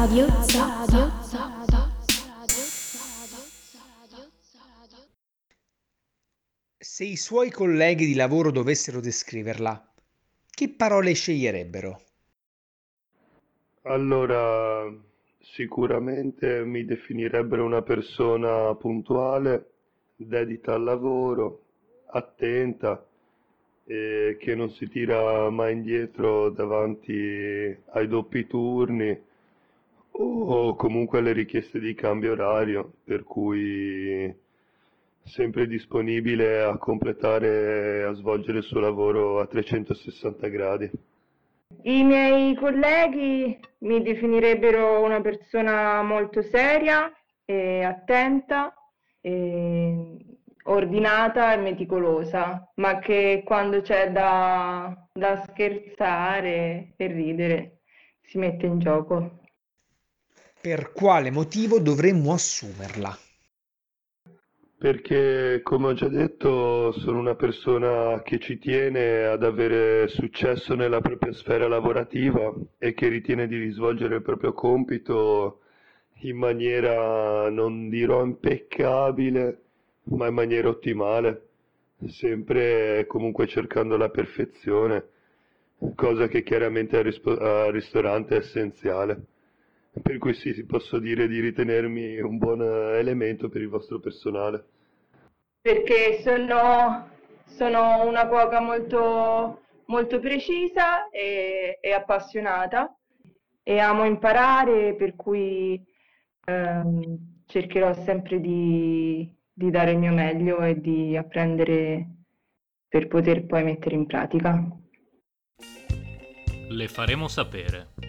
Radio Zazza. Se i suoi colleghi di lavoro dovessero descriverla, che parole sceglierebbero? Allora, sicuramente mi definirebbero una persona puntuale, dedita al lavoro, attenta e che non si tira mai indietro davanti ai doppi turni o comunque alle richieste di cambio orario, per cui sempre disponibile a completare a svolgere il suo lavoro a 360 gradi. I miei colleghi mi definirebbero una persona molto seria e attenta, e ordinata e meticolosa, ma che quando c'è da, da scherzare e ridere si mette in gioco. Per quale motivo dovremmo assumerla? Perché, come ho già detto, sono una persona che ci tiene ad avere successo nella propria sfera lavorativa e che ritiene di svolgere il proprio compito in maniera, non dirò impeccabile, ma in maniera ottimale, sempre comunque cercando la perfezione, cosa che chiaramente al, rispo- al ristorante è essenziale. Per cui sì, posso dire di ritenermi un buon elemento per il vostro personale. Perché sono, sono una cuoca molto, molto precisa e, e, appassionata e amo imparare, per cui ehm, cercherò sempre di, di dare il mio meglio e di apprendere per poter poi mettere in pratica. Le faremo sapere.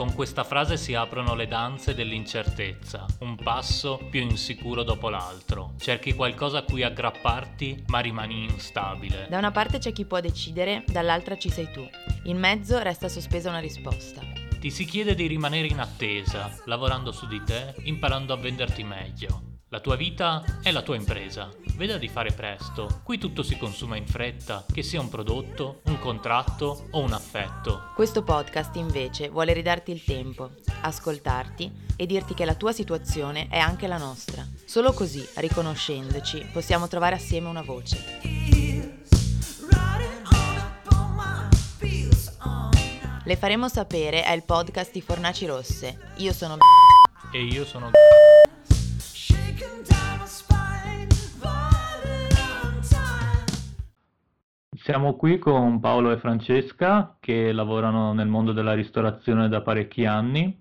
Con questa frase si aprono le danze dell'incertezza, un passo più insicuro dopo l'altro. Cerchi qualcosa a cui aggrapparti, ma rimani instabile. Da una parte c'è chi può decidere, dall'altra ci sei tu. In mezzo resta sospesa una risposta. Ti si chiede di rimanere in attesa, lavorando su di te, imparando a venderti meglio. La tua vita è la tua impresa. Veda di fare presto. Qui tutto si consuma in fretta, che sia un prodotto, un contratto o un affetto. Questo podcast invece vuole ridarti il tempo, ascoltarti e dirti che la tua situazione è anche la nostra. Solo così, riconoscendoci, possiamo trovare assieme una voce. Le faremo sapere è il podcast di Fornaci Rosse. Io sono e io sono Siamo qui con Paolo e Francesca che lavorano nel mondo della ristorazione da parecchi anni.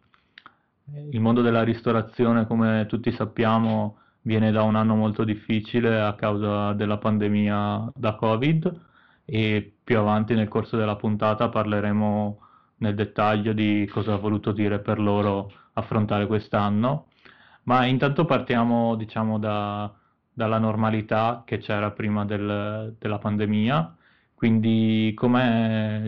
Il mondo della ristorazione, come tutti sappiamo, viene da un anno molto difficile a causa della pandemia da Covid e più avanti nel corso della puntata parleremo nel dettaglio di cosa ha voluto dire per loro affrontare quest'anno. Ma intanto partiamo, diciamo, da, dalla normalità che c'era prima del, della pandemia quindi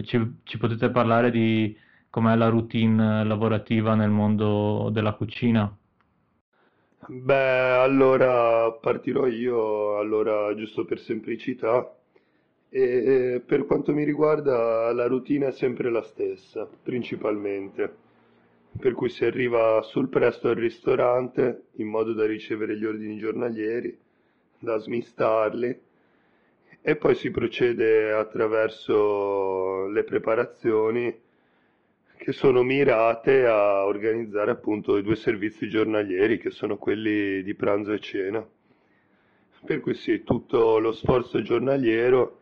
ci, ci potete parlare di com'è la routine lavorativa nel mondo della cucina? Beh, allora partirò io, allora giusto per semplicità. E per quanto mi riguarda la routine è sempre la stessa, principalmente. Per cui si arriva sul presto al ristorante in modo da ricevere gli ordini giornalieri, da smistarli e poi si procede attraverso le preparazioni che sono mirate a organizzare appunto i due servizi giornalieri che sono quelli di pranzo e cena. Per cui sì, tutto lo sforzo giornaliero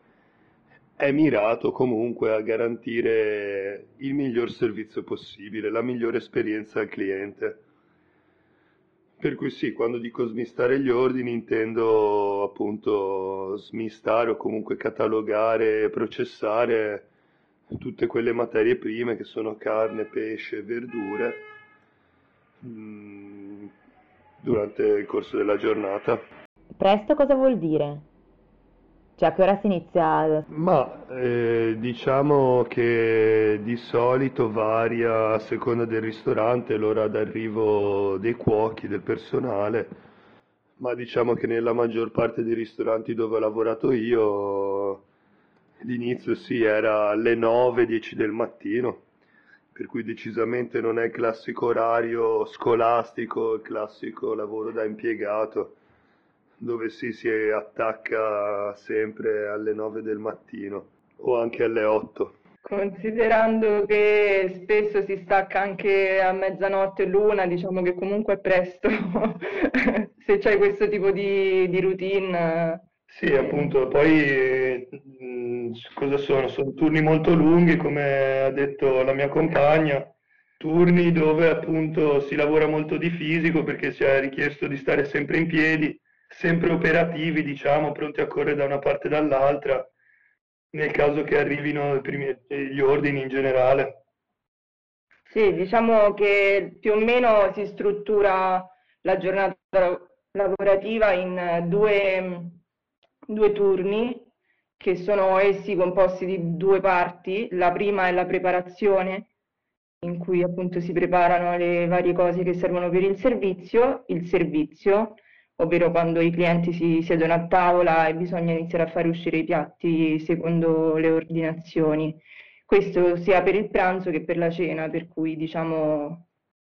è mirato comunque a garantire il miglior servizio possibile, la migliore esperienza al cliente. Per cui sì, quando dico smistare gli ordini intendo appunto smistare o comunque catalogare processare tutte quelle materie prime che sono carne, pesce, verdure mm, durante il corso della giornata. Presto cosa vuol dire? Cioè, a che ora si inizia? Ma eh, diciamo che di solito varia a seconda del ristorante l'ora d'arrivo dei cuochi, del personale, ma diciamo che nella maggior parte dei ristoranti dove ho lavorato io l'inizio sì era alle 9-10 del mattino, per cui decisamente non è il classico orario scolastico, il classico lavoro da impiegato, dove si si attacca sempre alle 9 del mattino o anche alle 8. Considerando che spesso si stacca anche a mezzanotte e l'una, diciamo che comunque è presto se c'hai questo tipo di, di routine. Sì, appunto, poi mh, cosa sono? Sono turni molto lunghi, come ha detto la mia compagna, turni dove appunto si lavora molto di fisico perché si è richiesto di stare sempre in piedi, sempre operativi, diciamo, pronti a correre da una parte e dall'altra nel caso che arrivino primi- gli ordini in generale. Sì, diciamo che più o meno si struttura la giornata lavorativa in due, due turni, che sono essi composti di due parti. La prima è la preparazione, in cui appunto si preparano le varie cose che servono per il servizio, il servizio ovvero quando i clienti si siedono a tavola e bisogna iniziare a fare uscire i piatti secondo le ordinazioni. Questo sia per il pranzo che per la cena, per cui diciamo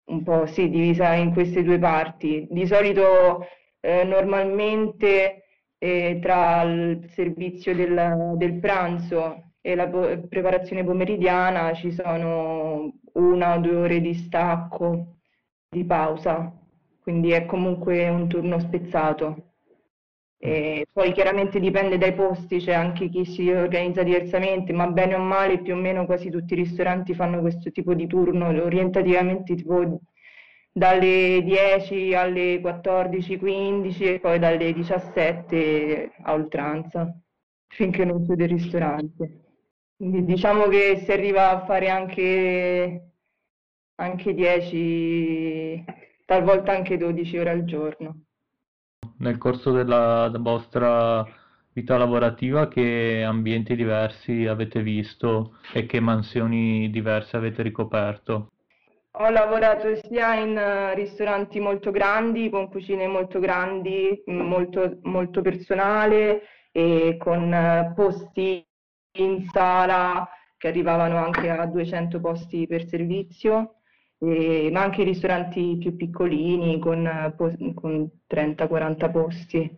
un po' sì, divisa in queste due parti. Di solito eh, normalmente eh, tra il servizio del, del pranzo e la po- preparazione pomeridiana ci sono una o due ore di stacco, di pausa quindi è comunque un turno spezzato. E poi chiaramente dipende dai posti, c'è anche chi si organizza diversamente, ma bene o male più o meno quasi tutti i ristoranti fanno questo tipo di turno, orientativamente tipo dalle 10 alle 14-15 e poi dalle 17 a oltranza, finché non chiude il ristorante. Quindi diciamo che si arriva a fare anche, anche 10 talvolta anche 12 ore al giorno. Nel corso della vostra vita lavorativa che ambienti diversi avete visto e che mansioni diverse avete ricoperto? Ho lavorato sia in eh, ristoranti molto grandi, con cucine molto grandi, molto, molto personale e con eh, posti in sala che arrivavano anche a 200 posti per servizio e, ma anche ristoranti più piccolini con, con 30-40 posti.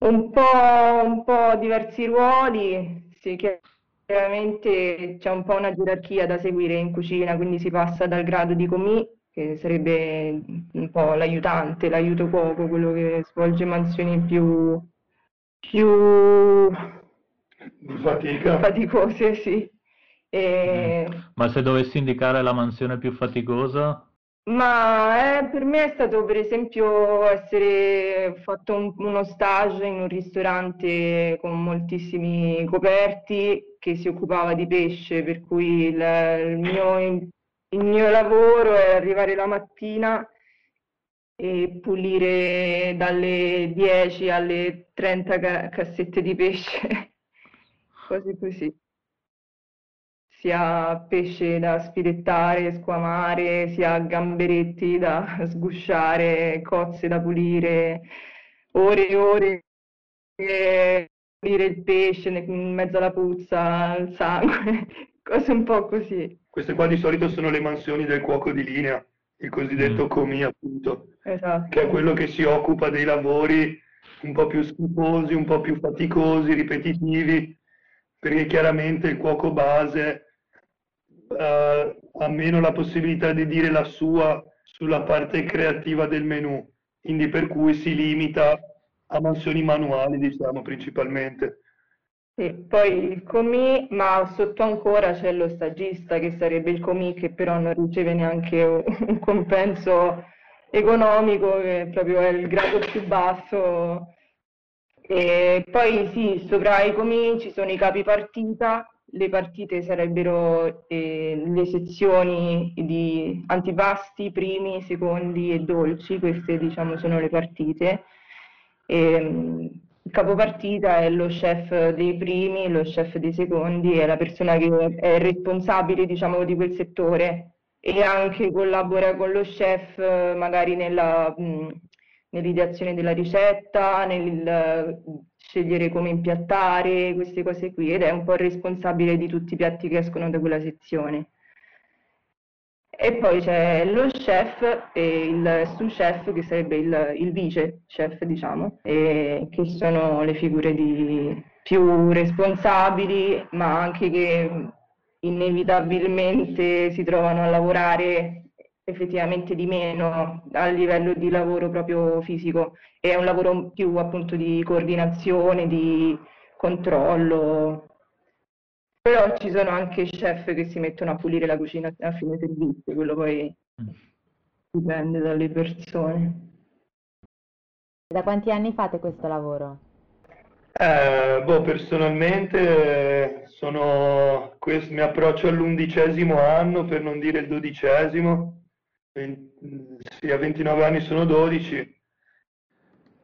Un po', un po' diversi ruoli, sì, chiaramente c'è un po' una gerarchia da seguire in cucina, quindi si passa dal grado di comì, che sarebbe un po' l'aiutante, l'aiuto cuoco, quello che svolge mansioni più, più faticose, sì. E... Mm. Ma se dovessi indicare la mansione più faticosa? Ma eh, per me è stato per esempio essere fatto un- uno stage in un ristorante con moltissimi coperti che si occupava di pesce, per cui il, il mio, il mio lavoro è arrivare la mattina e pulire dalle 10 alle 30 ca- cassette di pesce, cose così sia pesce da sfilettare, squamare, sia gamberetti da sgusciare, cozze da pulire, ore e ore e pulire il pesce in mezzo alla puzza, al sangue, cose un po' così. Queste qua di solito sono le mansioni del cuoco di linea, il cosiddetto mm. comì appunto, esatto. che è quello che si occupa dei lavori un po' più schifosi, un po' più faticosi, ripetitivi, perché chiaramente il cuoco base eh, ha la possibilità di dire la sua sulla parte creativa del menu, quindi per cui si limita a mansioni manuali, diciamo, principalmente. Sì, poi il comì, ma sotto ancora c'è lo stagista che sarebbe il comì che però non riceve neanche un compenso economico, che proprio è il grado più basso. E poi sì, sopra i comì ci sono i capi partita le partite sarebbero eh, le sezioni di antipasti, primi, secondi e dolci, queste diciamo sono le partite. E, ehm, il capopartita è lo chef dei primi, lo chef dei secondi, è la persona che è responsabile diciamo, di quel settore e anche collabora con lo chef magari nella, nell'ideazione della ricetta, nel scegliere come impiattare, queste cose qui, ed è un po' responsabile di tutti i piatti che escono da quella sezione. E poi c'è lo chef e il sous chef, che sarebbe il, il vice chef, diciamo, che sono le figure di, più responsabili, ma anche che inevitabilmente si trovano a lavorare effettivamente di meno a livello di lavoro proprio fisico. È un lavoro più appunto di coordinazione, di controllo, però ci sono anche chef che si mettono a pulire la cucina a fine servizio, quello poi dipende dalle persone. Da quanti anni fate questo lavoro? Eh, boh, personalmente sono, questo, mi approccio all'undicesimo anno, per non dire il dodicesimo, sì, a 29 anni sono 12.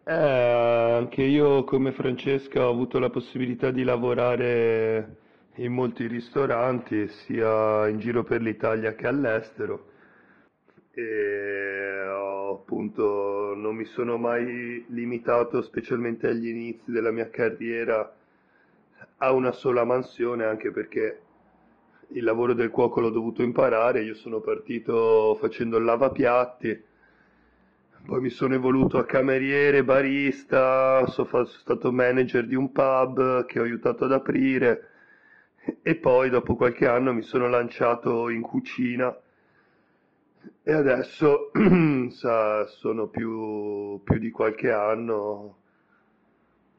Eh, anche io come Francesca ho avuto la possibilità di lavorare in molti ristoranti, sia in giro per l'Italia che all'estero. E appunto non mi sono mai limitato, specialmente agli inizi della mia carriera, a una sola mansione, anche perché il lavoro del cuoco l'ho dovuto imparare. Io sono partito facendo il lavapiatti, poi mi sono evoluto a cameriere, barista, sono stato manager di un pub che ho aiutato ad aprire e poi dopo qualche anno mi sono lanciato in cucina e adesso sa, sono più, più di qualche anno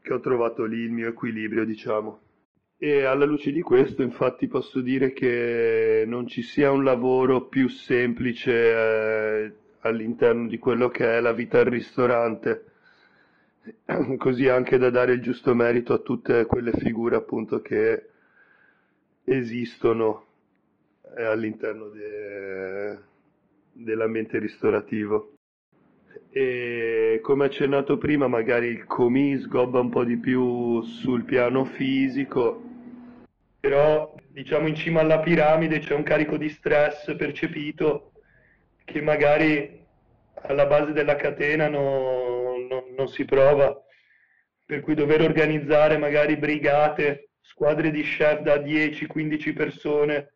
che ho trovato lì il mio equilibrio, diciamo. E alla luce di questo, infatti, posso dire che non ci sia un lavoro più semplice eh, all'interno di quello che è la vita al ristorante, così anche da dare il giusto merito a tutte quelle figure appunto che esistono eh, all'interno de... dell'ambiente ristorativo. E come accennato prima, magari il comì sgobba un po' di più sul piano fisico, però diciamo in cima alla piramide c'è un carico di stress percepito che magari alla base della catena no, no, non si prova, per cui dover organizzare magari brigate squadre di chef da 10-15 persone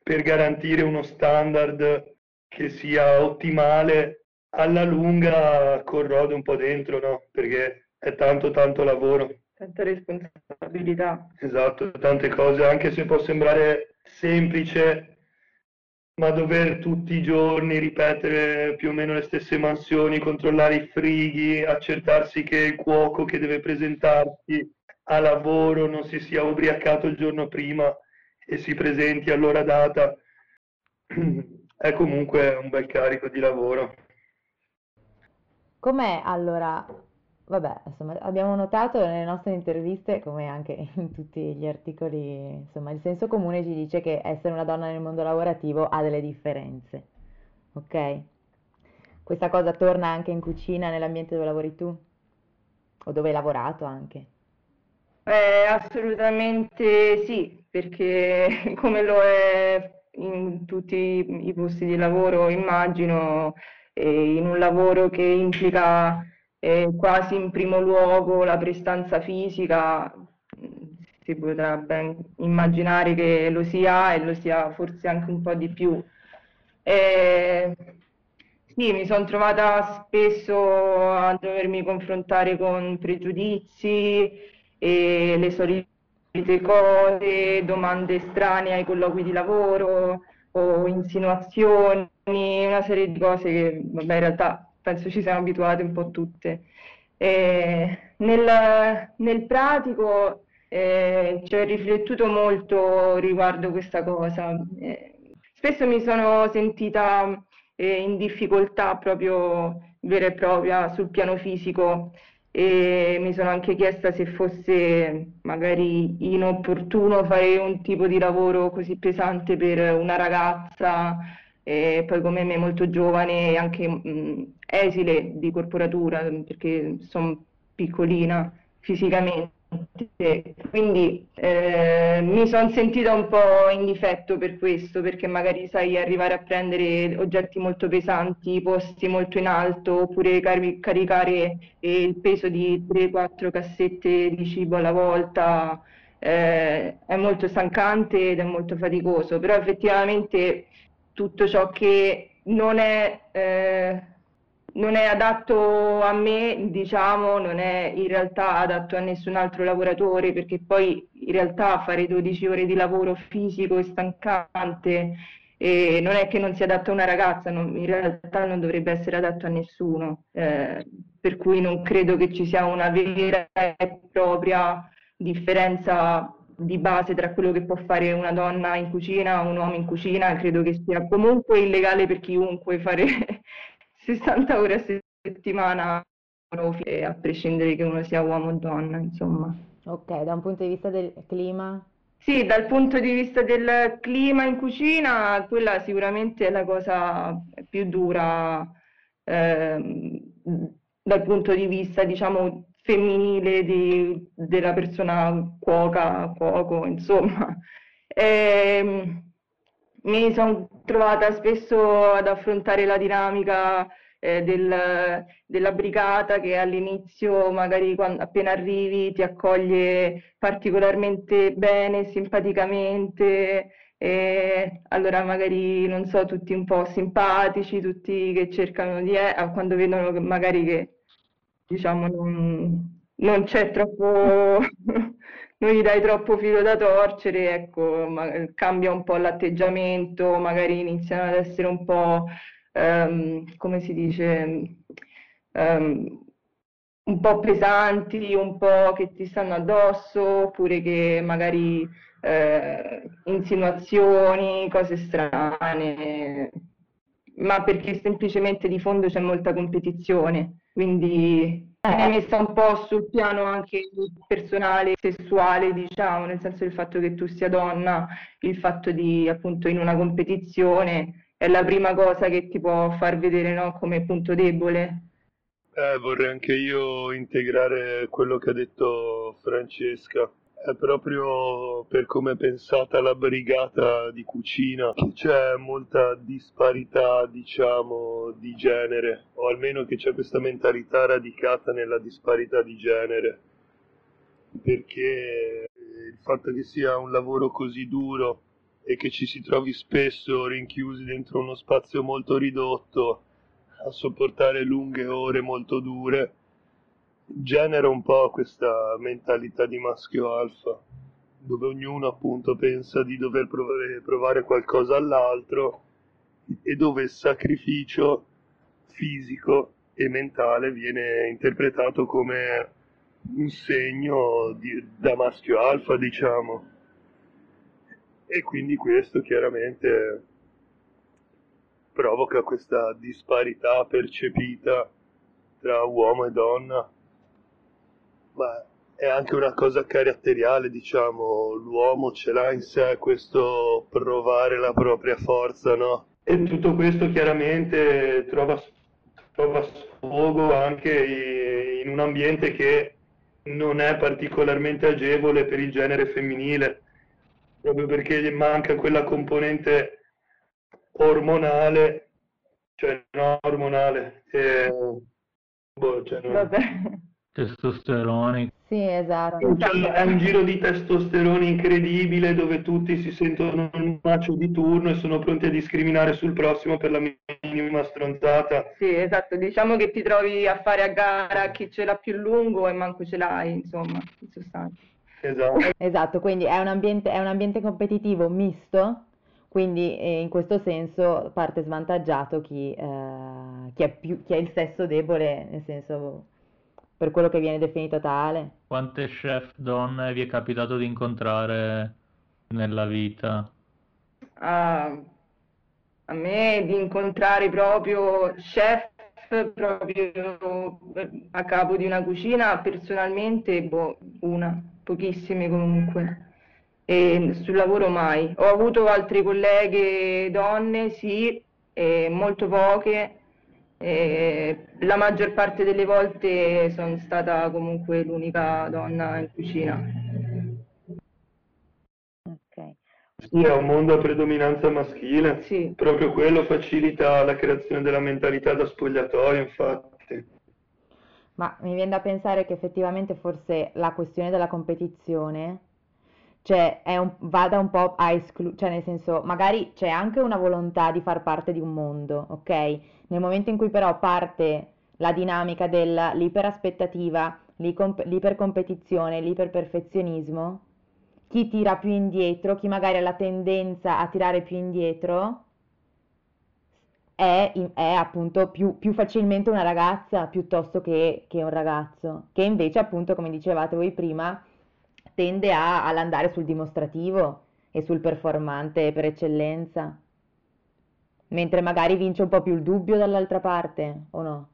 per garantire uno standard che sia ottimale, alla lunga corrode un po' dentro, no? Perché è tanto tanto lavoro. Tanta responsabilità. Esatto, tante cose, anche se può sembrare semplice, ma dover tutti i giorni ripetere più o meno le stesse mansioni, controllare i frighi, accertarsi che il cuoco che deve presentarsi a lavoro non si sia ubriacato il giorno prima e si presenti all'ora data, è comunque un bel carico di lavoro. Com'è allora? Vabbè, insomma, abbiamo notato nelle nostre interviste, come anche in tutti gli articoli, insomma, il senso comune ci dice che essere una donna nel mondo lavorativo ha delle differenze, ok? Questa cosa torna anche in cucina, nell'ambiente dove lavori tu? O dove hai lavorato anche? Eh, assolutamente sì, perché come lo è in tutti i posti di lavoro, immagino, eh, in un lavoro che implica eh, quasi in primo luogo la prestanza fisica, si potrà ben immaginare che lo sia e lo sia forse anche un po' di più. Eh, sì, mi sono trovata spesso a dovermi confrontare con pregiudizi e le solite cose, domande strane ai colloqui di lavoro o insinuazioni, una serie di cose che vabbè, in realtà penso ci siamo abituate un po' tutte. E nel, nel pratico eh, ci ho riflettuto molto riguardo questa cosa. Eh, spesso mi sono sentita eh, in difficoltà proprio vera e propria sul piano fisico e mi sono anche chiesta se fosse magari inopportuno fare un tipo di lavoro così pesante per una ragazza, e poi come me molto giovane e anche mh, esile di corporatura, perché sono piccolina fisicamente. Quindi eh, mi sono sentita un po' in difetto per questo, perché magari sai arrivare a prendere oggetti molto pesanti, posti molto in alto, oppure car- caricare eh, il peso di 3-4 cassette di cibo alla volta, eh, è molto stancante ed è molto faticoso, però effettivamente tutto ciò che non è, eh, non è adatto a me, diciamo, non è in realtà adatto a nessun altro lavoratore, perché poi in realtà fare 12 ore di lavoro fisico è stancante e non è che non sia adatto a una ragazza, non, in realtà non dovrebbe essere adatto a nessuno, eh, per cui non credo che ci sia una vera e propria differenza di base tra quello che può fare una donna in cucina o un uomo in cucina, credo che sia comunque illegale per chiunque fare 60 ore a settimana, a prescindere che uno sia uomo o donna, insomma. Ok, da un punto di vista del clima? Sì, dal punto di vista del clima in cucina, quella sicuramente è la cosa più dura eh, dal punto di vista, diciamo, femminile di, della persona cuoca, cuoco, insomma. E, ehm, mi sono trovata spesso ad affrontare la dinamica eh, del, della brigata che all'inizio, magari quando, appena arrivi, ti accoglie particolarmente bene, simpaticamente, e allora magari, non so, tutti un po' simpatici, tutti che cercano di... Eh, quando vedono che magari che, diciamo, non, non c'è troppo... non gli dai troppo filo da torcere, ecco, cambia un po' l'atteggiamento, magari iniziano ad essere un po' um, come si dice, um, un po' pesanti, un po' che ti stanno addosso, oppure che magari eh, insinuazioni, cose strane, ma perché semplicemente di fondo c'è molta competizione, quindi è messa un po' sul piano anche personale, sessuale, diciamo, nel senso del fatto che tu sia donna, il fatto di appunto in una competizione è la prima cosa che ti può far vedere no, come punto debole. Eh, vorrei anche io integrare quello che ha detto Francesca. È proprio per come è pensata la brigata di cucina che c'è molta disparità, diciamo, di genere, o almeno che c'è questa mentalità radicata nella disparità di genere. Perché il fatto che sia un lavoro così duro e che ci si trovi spesso rinchiusi dentro uno spazio molto ridotto a sopportare lunghe ore molto dure genera un po' questa mentalità di maschio alfa dove ognuno appunto pensa di dover provare, provare qualcosa all'altro e dove il sacrificio fisico e mentale viene interpretato come un segno di, da maschio alfa diciamo. E quindi questo chiaramente provoca questa disparità percepita tra uomo e donna, ma è anche una cosa caratteriale, diciamo, l'uomo ce l'ha in sé questo provare la propria forza, no? E tutto questo chiaramente trova, trova sfogo anche in un ambiente che non è particolarmente agevole per il genere femminile proprio perché gli manca quella componente ormonale, cioè non ormonale, e, boh, cioè non... Vabbè. Testosteroni. Sì, esatto. Cioè, è un giro di testosterone incredibile dove tutti si sentono un macio di turno e sono pronti a discriminare sul prossimo per la minima stronzata. Sì, esatto. Diciamo che ti trovi a fare a gara chi ce l'ha più lungo e manco ce l'hai, insomma, in sostanza. Esatto. Esatto, quindi è un ambiente, è un ambiente competitivo misto, quindi eh, in questo senso parte svantaggiato chi, eh, chi, è più, chi è il sesso debole, nel senso per quello che viene definito tale. Quante chef donne vi è capitato di incontrare nella vita? Uh, a me di incontrare proprio chef proprio a capo di una cucina, personalmente boh, una pochissime comunque, e sul lavoro mai. Ho avuto altre colleghe donne, sì, molto poche, la maggior parte delle volte sono stata comunque l'unica donna in cucina. Ok. Sì, è un mondo a predominanza maschile, sì. proprio quello facilita la creazione della mentalità da spogliatoio, infatti. Ma mi viene da pensare che effettivamente forse la questione della competizione cioè è un- vada un po' a escludere, cioè nel senso, magari c'è anche una volontà di far parte di un mondo, ok? Nel momento in cui però parte la dinamica dell'iperaspettativa, l'ipercompetizione, l'iperperfezionismo, chi tira più indietro, chi magari ha la tendenza a tirare più indietro, è, è appunto più, più facilmente una ragazza piuttosto che, che un ragazzo, che invece appunto, come dicevate voi prima, tende a, all'andare sul dimostrativo e sul performante per eccellenza, mentre magari vince un po' più il dubbio dall'altra parte, o no?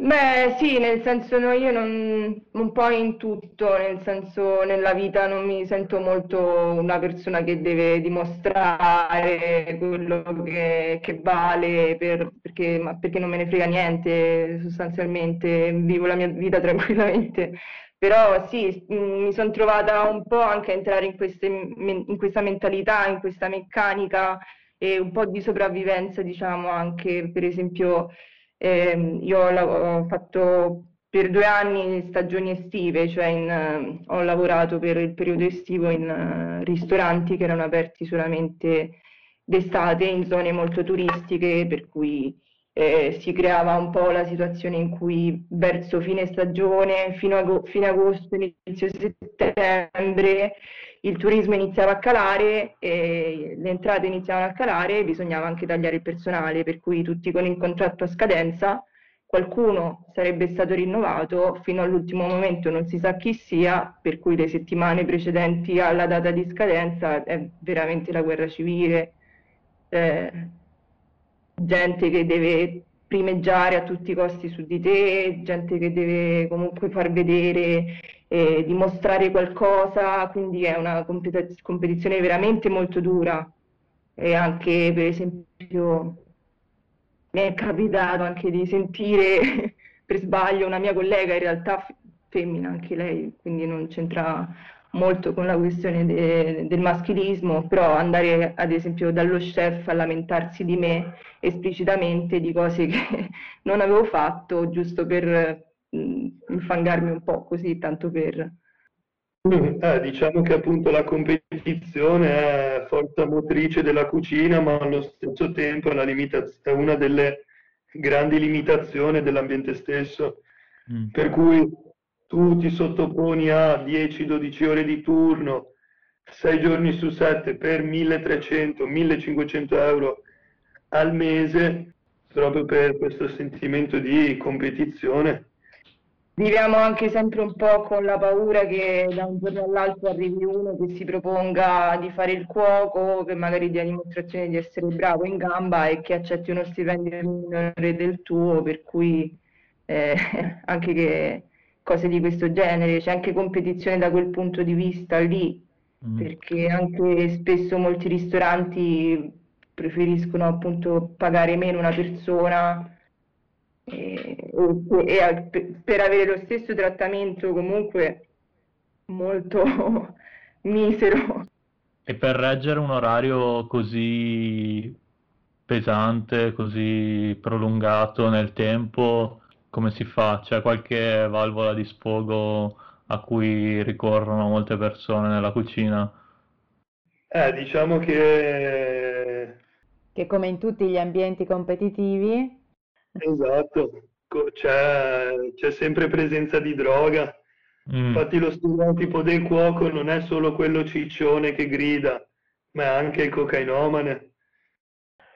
Beh, sì, nel senso no, io non, un po' in tutto, nel senso nella vita non mi sento molto una persona che deve dimostrare quello che, che vale per- perché, ma perché non me ne frega niente, sostanzialmente vivo la mia vita tranquillamente. Però sì, mi sono trovata un po' anche a entrare in queste in questa mentalità, in questa meccanica e un po' di sopravvivenza, diciamo, anche per esempio. Ehm, io ho, ho fatto per due anni stagioni estive, cioè in, eh, ho lavorato per il periodo estivo in eh, ristoranti che erano aperti solamente d'estate in zone molto turistiche, per cui eh, si creava un po' la situazione in cui verso fine stagione, fino a fine agosto, inizio settembre, il turismo iniziava a calare le entrate iniziavano a calare bisognava anche tagliare il personale, per cui tutti con il contratto a scadenza, qualcuno sarebbe stato rinnovato, fino all'ultimo momento non si sa chi sia, per cui le settimane precedenti alla data di scadenza è veramente la guerra civile. Eh, gente che deve primeggiare a tutti i costi su di te, gente che deve comunque far vedere e dimostrare qualcosa, quindi è una compet- competizione veramente molto dura. E anche, per esempio, mi è capitato anche di sentire per sbaglio una mia collega, in realtà femmina anche lei, quindi non c'entra molto con la questione de- del maschilismo, però andare ad esempio dallo chef a lamentarsi di me esplicitamente di cose che non avevo fatto, giusto per mh, infangarmi un po' così, tanto per... Mm, eh, diciamo che appunto la competizione è forza motrice della cucina, ma allo stesso tempo è, la limitaz- è una delle grandi limitazioni dell'ambiente stesso. Mm. Per cui tu ti sottoponi a 10-12 ore di turno, 6 giorni su 7 per 1300-1500 euro al mese, proprio per questo sentimento di competizione. Viviamo anche sempre un po' con la paura che da un giorno all'altro arrivi uno che si proponga di fare il cuoco, che magari dia dimostrazione di essere bravo in gamba e che accetti uno stipendio minore del tuo, per cui eh, anche che cose di questo genere, c'è anche competizione da quel punto di vista lì, Mm. perché anche spesso molti ristoranti preferiscono appunto pagare meno una persona e, e- e per avere lo stesso trattamento comunque molto misero. E per reggere un orario così pesante, così prolungato nel tempo, come si fa? C'è qualche valvola di sfogo a cui ricorrono molte persone nella cucina? Eh, diciamo che Che come in tutti gli ambienti competitivi, esatto, c'è c'è sempre presenza di droga. Mm, Infatti lo stereotipo del cuoco non è solo quello ciccione che grida, ma è anche il cocainomane.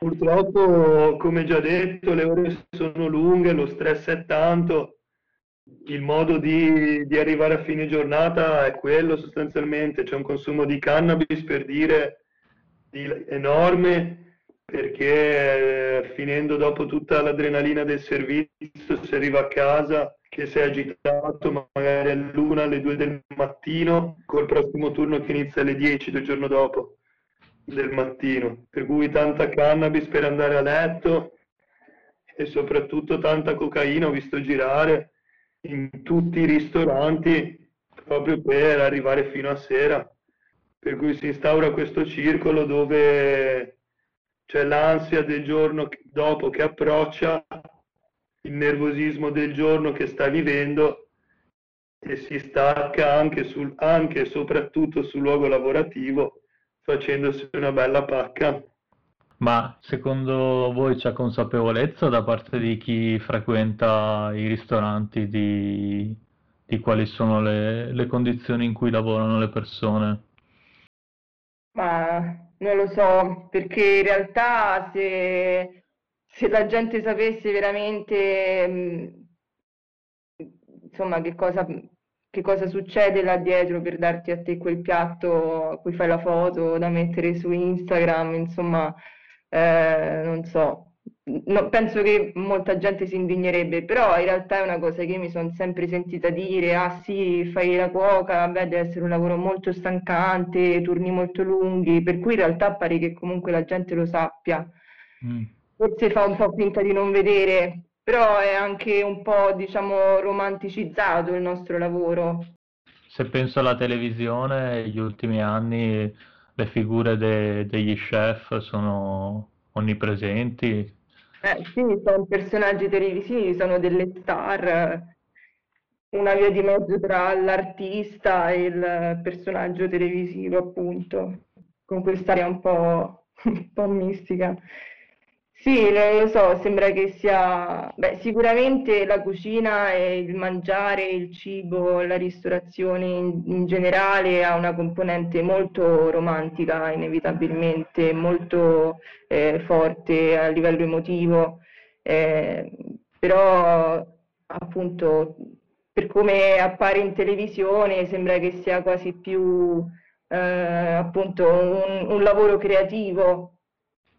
Purtroppo, come già detto, le ore sono lunghe, lo stress è tanto, il modo di, di arrivare a fine giornata è quello sostanzialmente, c'è un consumo di cannabis per dire di- enorme, perché eh, finendo dopo tutta l'adrenalina del servizio si arriva a casa che sei agitato ma magari all'una, alle due del mattino, col prossimo turno che inizia alle 10 del giorno dopo del mattino, per cui tanta cannabis per andare a letto e soprattutto tanta cocaina ho visto girare in tutti i ristoranti proprio per arrivare fino a sera. Per cui si instaura questo circolo dove c'è l'ansia del giorno dopo che approccia, il nervosismo del giorno che sta vivendo e si stacca anche, sul, anche e soprattutto sul luogo lavorativo facendosi una bella pacca. Ma secondo voi c'è consapevolezza da parte di chi frequenta i ristoranti di, di quali sono le, le condizioni in cui lavorano le persone? Ma non lo so, perché in realtà se, se la gente sapesse veramente, mh, insomma, che cosa, che cosa succede là dietro per darti a te quel piatto a cui fai la foto da mettere su Instagram, insomma, eh, non so. No, penso che molta gente si indignerebbe, però in realtà è una cosa che mi sono sempre sentita dire, ah sì, fai la cuoca, vabbè, deve essere un lavoro molto stancante, turni molto lunghi, per cui in realtà pare che comunque la gente lo sappia. Mm. Forse fa un po' finta di non vedere, però è anche un po', diciamo, romanticizzato il nostro lavoro. Se penso alla televisione, negli ultimi anni le figure de- degli chef sono onnipresenti. Eh sì, sono personaggi televisivi, sono delle star, una via di mezzo tra l'artista e il personaggio televisivo, appunto, con quest'area un po', un po' mistica. Sì, lo, lo so, sembra che sia, beh, sicuramente la cucina e il mangiare, il cibo, la ristorazione in, in generale ha una componente molto romantica, inevitabilmente, molto eh, forte a livello emotivo, eh, però appunto per come appare in televisione sembra che sia quasi più eh, appunto un, un lavoro creativo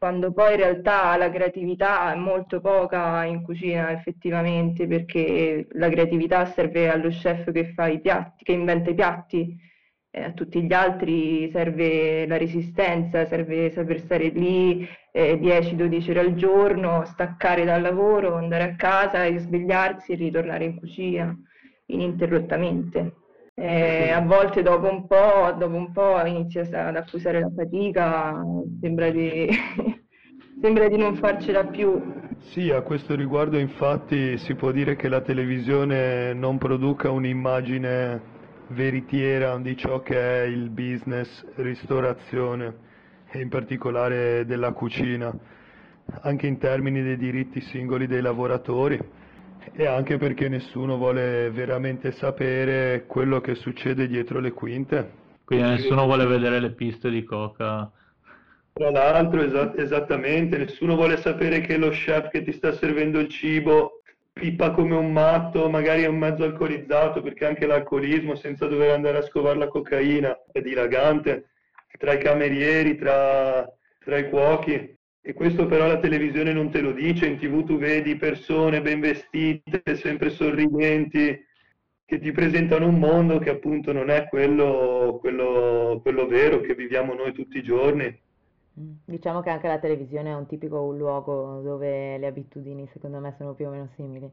quando poi in realtà la creatività è molto poca in cucina effettivamente, perché la creatività serve allo chef che fa i piatti, che inventa i piatti, eh, a tutti gli altri serve la resistenza, serve saper stare lì eh, 10-12 ore al giorno, staccare dal lavoro, andare a casa, svegliarsi e ritornare in cucina ininterrottamente. Eh, a volte dopo un po', dopo un po' inizia ad accusare la fatica, sembra di, sembra di non farcela più. Sì, a questo riguardo infatti si può dire che la televisione non produca un'immagine veritiera di ciò che è il business ristorazione e in particolare della cucina, anche in termini dei diritti singoli dei lavoratori e anche perché nessuno vuole veramente sapere quello che succede dietro le quinte. Quindi nessuno vuole vedere le piste di coca. Tra l'altro, esa- esattamente, nessuno vuole sapere che lo chef che ti sta servendo il cibo pippa come un matto, magari è un mezzo alcolizzato, perché anche l'alcolismo, senza dover andare a scovare la cocaina, è dilagante, tra i camerieri, tra, tra i cuochi. E questo però la televisione non te lo dice, in tv tu vedi persone ben vestite, sempre sorridenti, che ti presentano un mondo che appunto non è quello, quello, quello vero che viviamo noi tutti i giorni. Mm, Diciamo che anche la televisione è un tipico luogo dove le abitudini, secondo me, sono più o meno simili.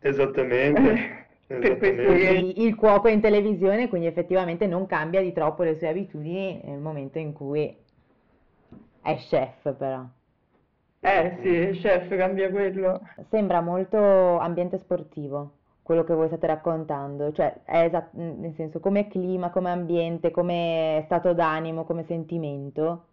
Esattamente, esattamente. il cuoco è in televisione, quindi effettivamente non cambia di troppo le sue abitudini nel momento in cui è chef, però. Eh sì, chef cambia quello. Sembra molto ambiente sportivo quello che voi state raccontando, cioè è esat- nel senso come clima, come ambiente, come stato d'animo, come sentimento,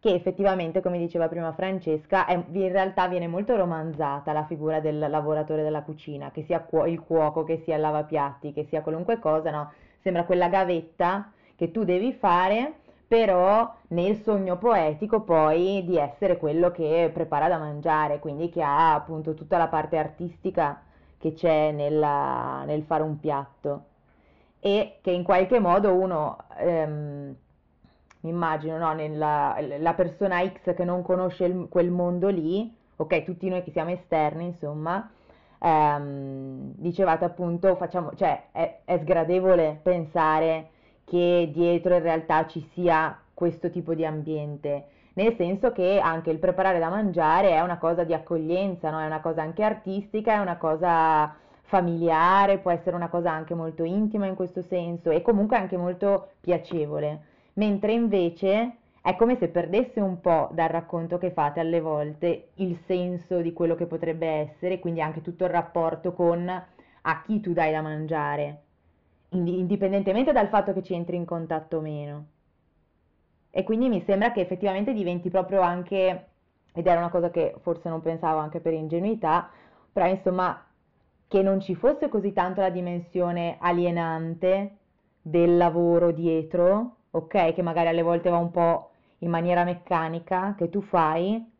che effettivamente, come diceva prima Francesca, è- in realtà viene molto romanzata la figura del lavoratore della cucina, che sia cuo- il cuoco, che sia il lavapiatti, che sia qualunque cosa, no? Sembra quella gavetta che tu devi fare, però nel sogno poetico poi di essere quello che prepara da mangiare, quindi che ha appunto tutta la parte artistica che c'è nella- nel fare un piatto. E che in qualche modo uno, ehm, mi immagino, no, nella, la persona X che non conosce il- quel mondo lì, ok, tutti noi che siamo esterni, insomma, ehm, dicevate appunto, facciamo, cioè è, è sgradevole pensare che dietro in realtà ci sia questo tipo di ambiente. Nel senso che anche il preparare da mangiare è una cosa di accoglienza, no? È una cosa anche artistica, è una cosa familiare, può essere una cosa anche molto intima in questo senso e comunque anche molto piacevole. Mentre invece è come se perdesse un po' dal racconto che fate alle volte il senso di quello che potrebbe essere, quindi anche tutto il rapporto con a chi tu dai da mangiare. Indipendentemente dal fatto che ci entri in contatto o meno. E quindi mi sembra che effettivamente diventi proprio anche, ed era una cosa che forse non pensavo anche per ingenuità, però insomma che non ci fosse così tanto la dimensione alienante del lavoro dietro, ok? Che magari alle volte va un po' in maniera meccanica che tu fai,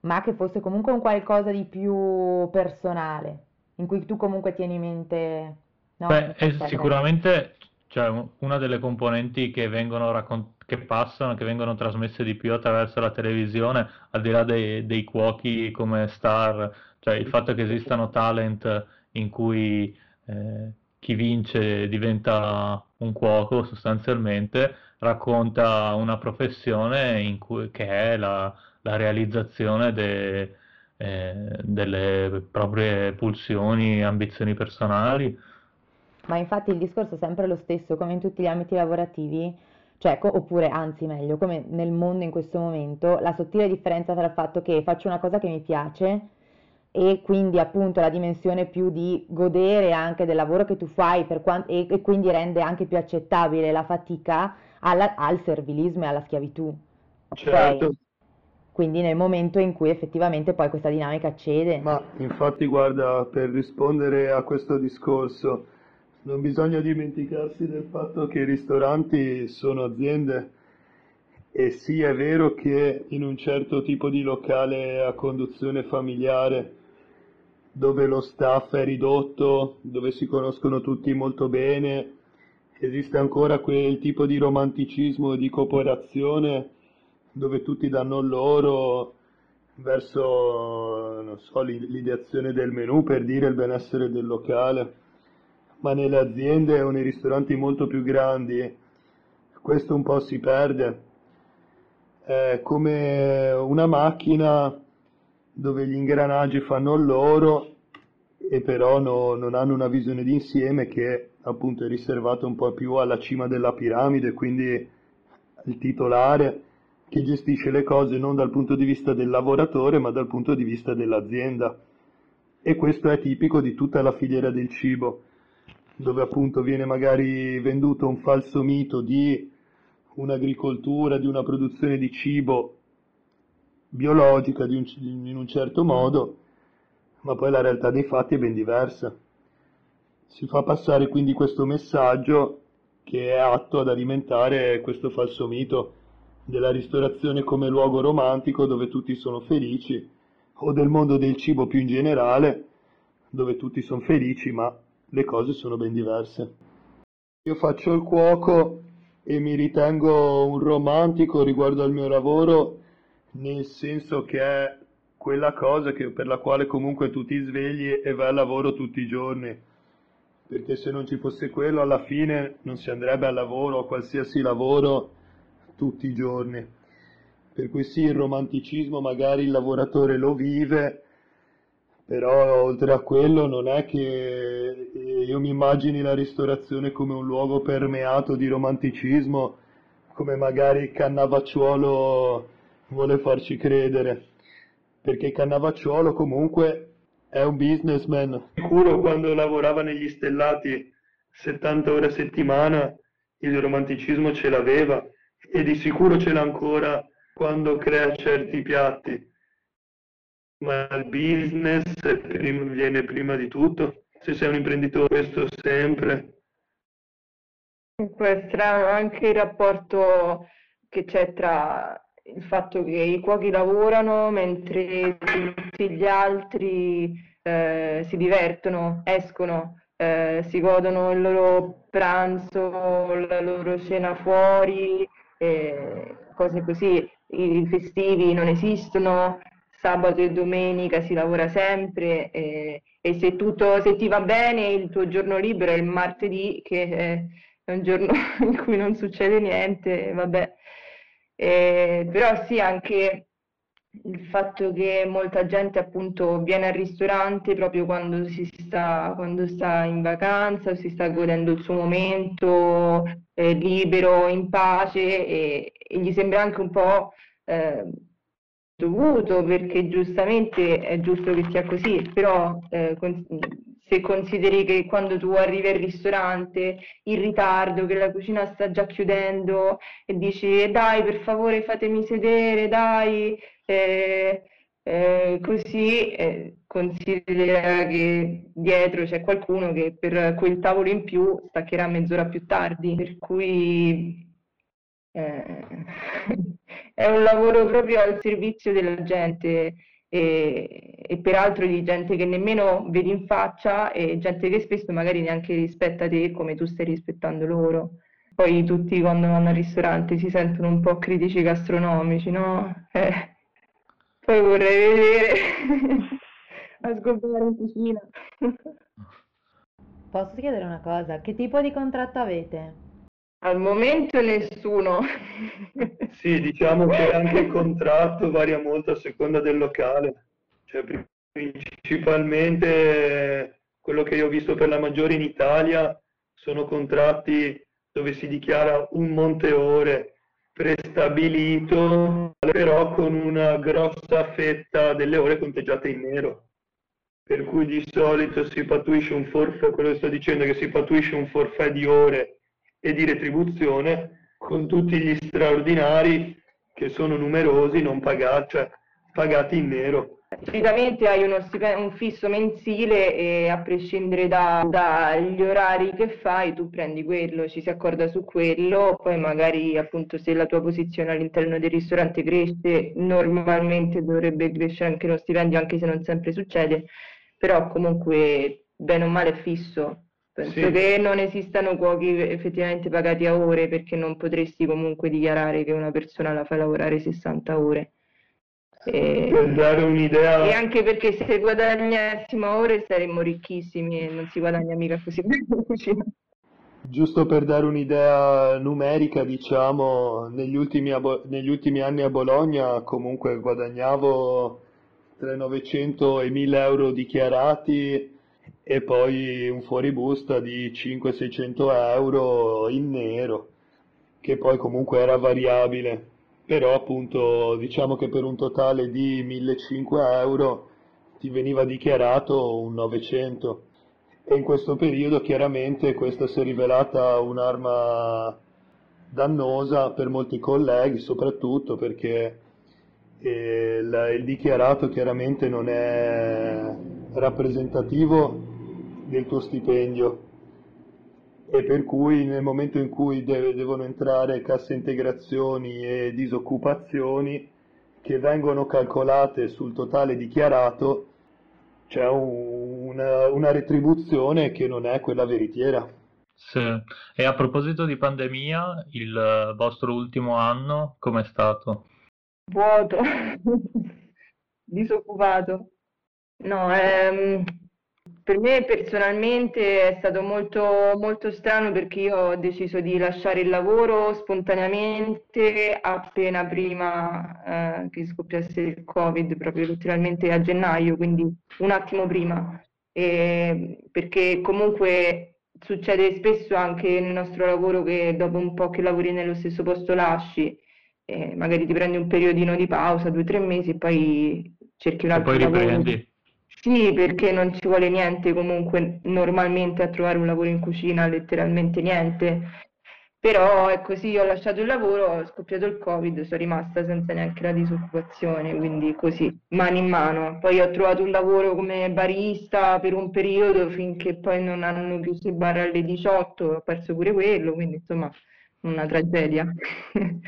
ma che fosse comunque un qualcosa di più personale, in cui tu comunque tieni in mente, no? Beh, è sicuramente cioè, una delle componenti che vengono raccon- che passano, che vengono trasmesse di più attraverso la televisione, al di là dei, dei cuochi come star, cioè il fatto che esistano talent in cui eh, chi vince diventa un cuoco sostanzialmente, racconta una professione in cui, che è la, la realizzazione de- eh, delle proprie pulsioni, ambizioni personali. Ma infatti il discorso è sempre lo stesso, come in tutti gli ambiti lavorativi, cioè, co- oppure anzi meglio, come nel mondo in questo momento, la sottile differenza tra il fatto che faccio una cosa che mi piace e quindi appunto la dimensione più di godere anche del lavoro che tu fai per quan- e, e quindi rende anche più accettabile la fatica alla- al servilismo e alla schiavitù. Certo, Quindi nel momento in cui effettivamente poi questa dinamica cede. ma infatti guarda, per rispondere a questo discorso, non bisogna dimenticarsi del fatto che i ristoranti sono aziende e sì, è vero che in un certo tipo di locale a conduzione familiare, dove lo staff è ridotto, dove si conoscono tutti molto bene, esiste ancora quel tipo di romanticismo e di cooperazione dove tutti danno loro verso, so, l'i- l'ideazione del menù per dire il benessere del locale, ma nelle aziende o nei ristoranti molto più grandi questo un po' si perde. È come una macchina dove gli ingranaggi fanno loro e però no- non hanno una visione d'insieme che appunto è riservata un po' più alla cima della piramide, quindi il titolare che gestisce le cose non dal punto di vista del lavoratore, ma dal punto di vista dell'azienda. E questo è tipico di tutta la filiera del cibo, dove appunto viene magari venduto un falso mito di un'agricoltura, di una produzione di cibo biologica di un in un certo modo, ma poi la realtà dei fatti è ben diversa. Si fa passare quindi questo messaggio che è atto ad alimentare questo falso mito della ristorazione come luogo romantico dove tutti sono felici, o del mondo del cibo più in generale, dove tutti sono felici, ma le cose sono ben diverse. Io faccio il cuoco e mi ritengo un romantico riguardo al mio lavoro, nel senso che è quella cosa che- per la quale comunque tu ti svegli e vai al lavoro tutti i giorni, perché se non ci fosse quello alla fine non si andrebbe al lavoro, a qualsiasi lavoro, tutti i giorni. Per cui sì, il romanticismo magari il lavoratore lo vive, però oltre a quello non è che eh, io mi immagini la ristorazione come un luogo permeato di romanticismo, come magari Cannavacciuolo vuole farci credere, perché Cannavacciuolo comunque è un businessman. Sicuro quando lavorava negli stellati 70 ore a settimana il romanticismo ce l'aveva e di sicuro ce l'ha ancora quando crea certi piatti ma il business è prim- viene prima di tutto. Se sei un imprenditore, questo sempre. È strano anche il rapporto che c'è tra il fatto che i cuochi lavorano mentre tutti gli altri eh, si divertono, escono, eh, si godono il loro pranzo, la loro cena fuori, eh, cose così. I festivi non esistono, sabato e domenica si lavora sempre eh, e se tutto, se ti va bene il tuo giorno libero è il martedì che è è un giorno in cui non succede niente, vabbè. Eh, però sì, anche il fatto che molta gente appunto viene al ristorante proprio quando si sta, quando sta in vacanza, si sta godendo il suo momento eh, libero, in pace e, e gli sembra anche un po' eh, dovuto perché giustamente è giusto che sia così, però eh, con- se consideri che quando tu arrivi al ristorante in ritardo, che la cucina sta già chiudendo e dici eh, dai per favore fatemi sedere, dai, eh, eh, così eh, considera che dietro c'è qualcuno che per quel tavolo in più staccherà mezz'ora più tardi, per cui eh, è un lavoro proprio al servizio della gente e, e, peraltro di gente che nemmeno vedi in faccia e gente che spesso magari neanche rispetta te come tu stai rispettando loro. Poi tutti quando vanno al ristorante si sentono un po' critici gastronomici, no? Eh, poi vorrei vedere a scoprire in cucina. Posso chiedere una cosa? Che tipo di contratto avete? Al momento nessuno. Sì, diciamo che anche il contratto varia molto a seconda del locale. Cioè, principalmente quello che io ho visto per la maggiore in Italia sono contratti dove si dichiara un monte ore prestabilito, però con una grossa fetta delle ore conteggiate in nero. Per cui di solito si patuisce un forfait, quello che sto dicendo che si patuisce un forfait di ore e di retribuzione con tutti gli straordinari che sono numerosi, non pagati, cioè pagati in nero. Solitamente hai uno un fisso mensile e a prescindere da, dagli orari che fai tu prendi quello, ci si accorda su quello, poi magari appunto se la tua posizione all'interno del ristorante cresce, normalmente dovrebbe crescere anche lo stipendio anche se non sempre succede, però comunque bene o male è fisso Penso sì. che non esistano cuochi effettivamente pagati a ore perché non potresti comunque dichiarare che una persona la fa lavorare 60 ore. E, per dare un'idea. E anche perché se guadagnassimo a ore saremmo ricchissimi e non si guadagna mica così bene. Giusto per dare un'idea numerica, diciamo, negli ultimi, negli ultimi anni a Bologna comunque guadagnavo tra 900 e 1000 euro dichiarati e poi un fuoribusta di 500-600 euro in nero, che poi comunque era variabile, però appunto diciamo che per un totale di 1500 euro ti veniva dichiarato un 900 e in questo periodo chiaramente questa si è rivelata un'arma dannosa per molti colleghi, soprattutto perché eh, il, il dichiarato chiaramente non è rappresentativo del tuo stipendio e per cui nel momento in cui deve, devono entrare casse integrazioni e disoccupazioni che vengono calcolate sul totale dichiarato c'è un, una, una retribuzione che non è quella veritiera. Sì. E a proposito di pandemia, il vostro ultimo anno com'è stato? Vuoto, disoccupato. No, ehm, per me personalmente è stato molto, molto strano perché io ho deciso di lasciare il lavoro spontaneamente appena prima eh, che scoppiasse il Covid, proprio letteralmente a gennaio, quindi un attimo prima. E perché comunque succede spesso anche nel nostro lavoro che dopo un po' che lavori nello stesso posto lasci, eh, magari ti prendi un periodino di pausa, due o tre mesi e poi cerchi un altro e poi lavoro. Sì, perché non ci vuole niente comunque normalmente a trovare un lavoro in cucina, letteralmente niente. Però è così, ho lasciato il lavoro, ho scoppiato il Covid, sono rimasta senza neanche la disoccupazione, quindi così, mano in mano. Poi ho trovato un lavoro come barista per un periodo finché poi non hanno chiuso il bar alle 18, ho perso pure quello, quindi insomma una tragedia.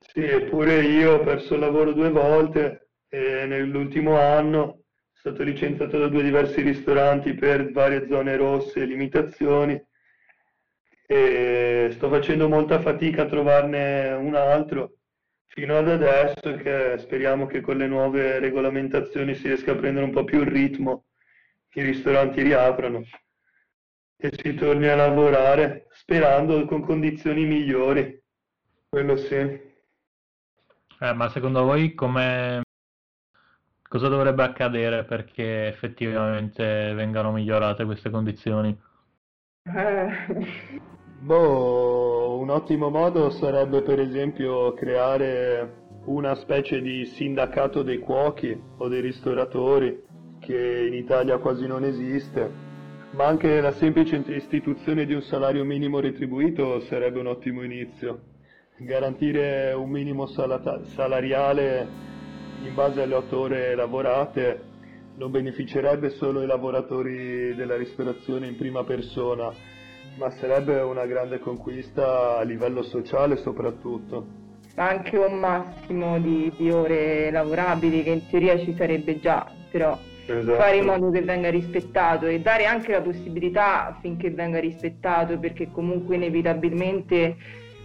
Sì, eppure io ho perso il lavoro due volte e nell'ultimo anno stato licenziato da due diversi ristoranti per varie zone rosse e limitazioni sto facendo molta fatica a trovarne un altro fino ad adesso che speriamo che con le nuove regolamentazioni si riesca a prendere un po' più il ritmo, i ristoranti riaprano e si torni a lavorare sperando con condizioni migliori. Quello sì. Eh, ma secondo voi come Cosa dovrebbe accadere perché effettivamente vengano migliorate queste condizioni? Eh. Boh, un ottimo modo sarebbe per esempio creare una specie di sindacato dei cuochi o dei ristoratori che in Italia quasi non esiste, ma anche la semplice istituzione di un salario minimo retribuito sarebbe un ottimo inizio. Garantire un minimo salariale in base alle otto ore lavorate non beneficerebbe solo i lavoratori della ristorazione in prima persona, ma sarebbe una grande conquista a livello sociale soprattutto. Anche un massimo di, di ore lavorabili che in teoria ci sarebbe già, però esatto. fare in modo che venga rispettato e dare anche la possibilità affinché venga rispettato perché comunque inevitabilmente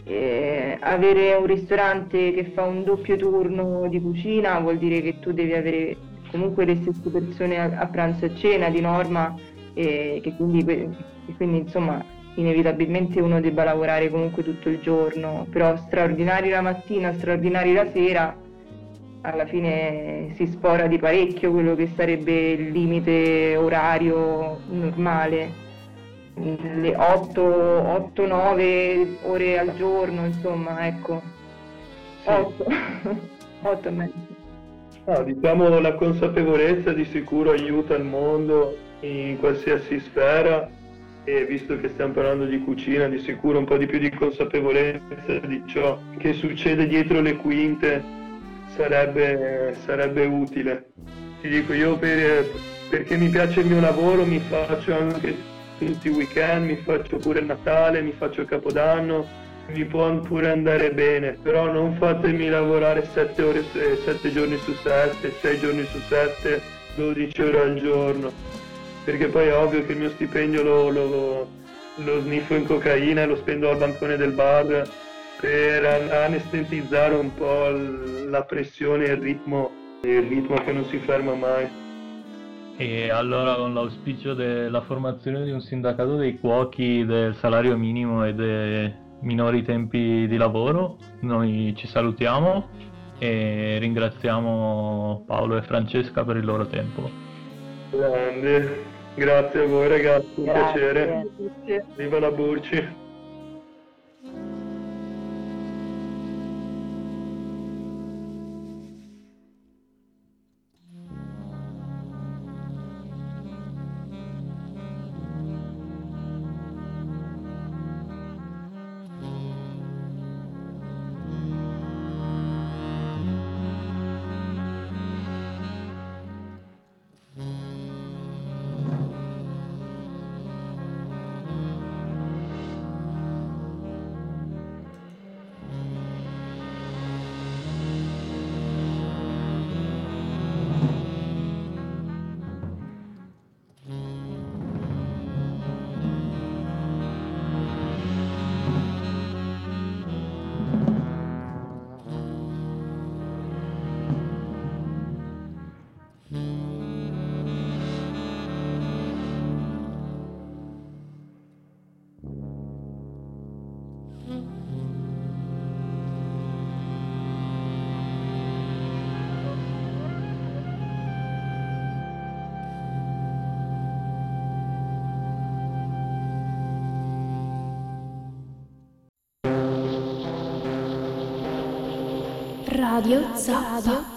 eh, avere un ristorante che fa un doppio turno di cucina vuol dire che tu devi avere comunque le stesse persone a, a pranzo e cena di norma e che quindi, e quindi insomma inevitabilmente uno debba lavorare comunque tutto il giorno, però straordinari la mattina, straordinari la sera, alla fine si spora di parecchio quello che sarebbe il limite orario normale. Le 8-9 ore al giorno, insomma, ecco. 8, 8 e mezzo. No, diciamo la consapevolezza di sicuro aiuta il mondo in qualsiasi sfera e visto che stiamo parlando di cucina, di sicuro un po' di più di consapevolezza di ciò che succede dietro le quinte sarebbe, sarebbe utile. Ti dico, io per, perché mi piace il mio lavoro mi faccio anche tutti i weekend, mi faccio pure il Natale, mi faccio il Capodanno, mi può pure andare bene, però non fatemi lavorare 7 ore, 7 giorni su 7, 6 giorni su 7, 12 ore al giorno, perché poi è ovvio che il mio stipendio lo, lo, lo sniffo in cocaina e lo spendo al bancone del bar per anestetizzare un po' la pressione e il ritmo, il ritmo che non si ferma mai. E allora con l'auspicio della formazione di un sindacato dei cuochi del salario minimo e dei minori tempi di lavoro, noi ci salutiamo e ringraziamo Paolo e Francesca per il loro tempo. Grande, grazie a voi ragazzi, un grazie. piacere. Viva la Burci! Radio Zappa.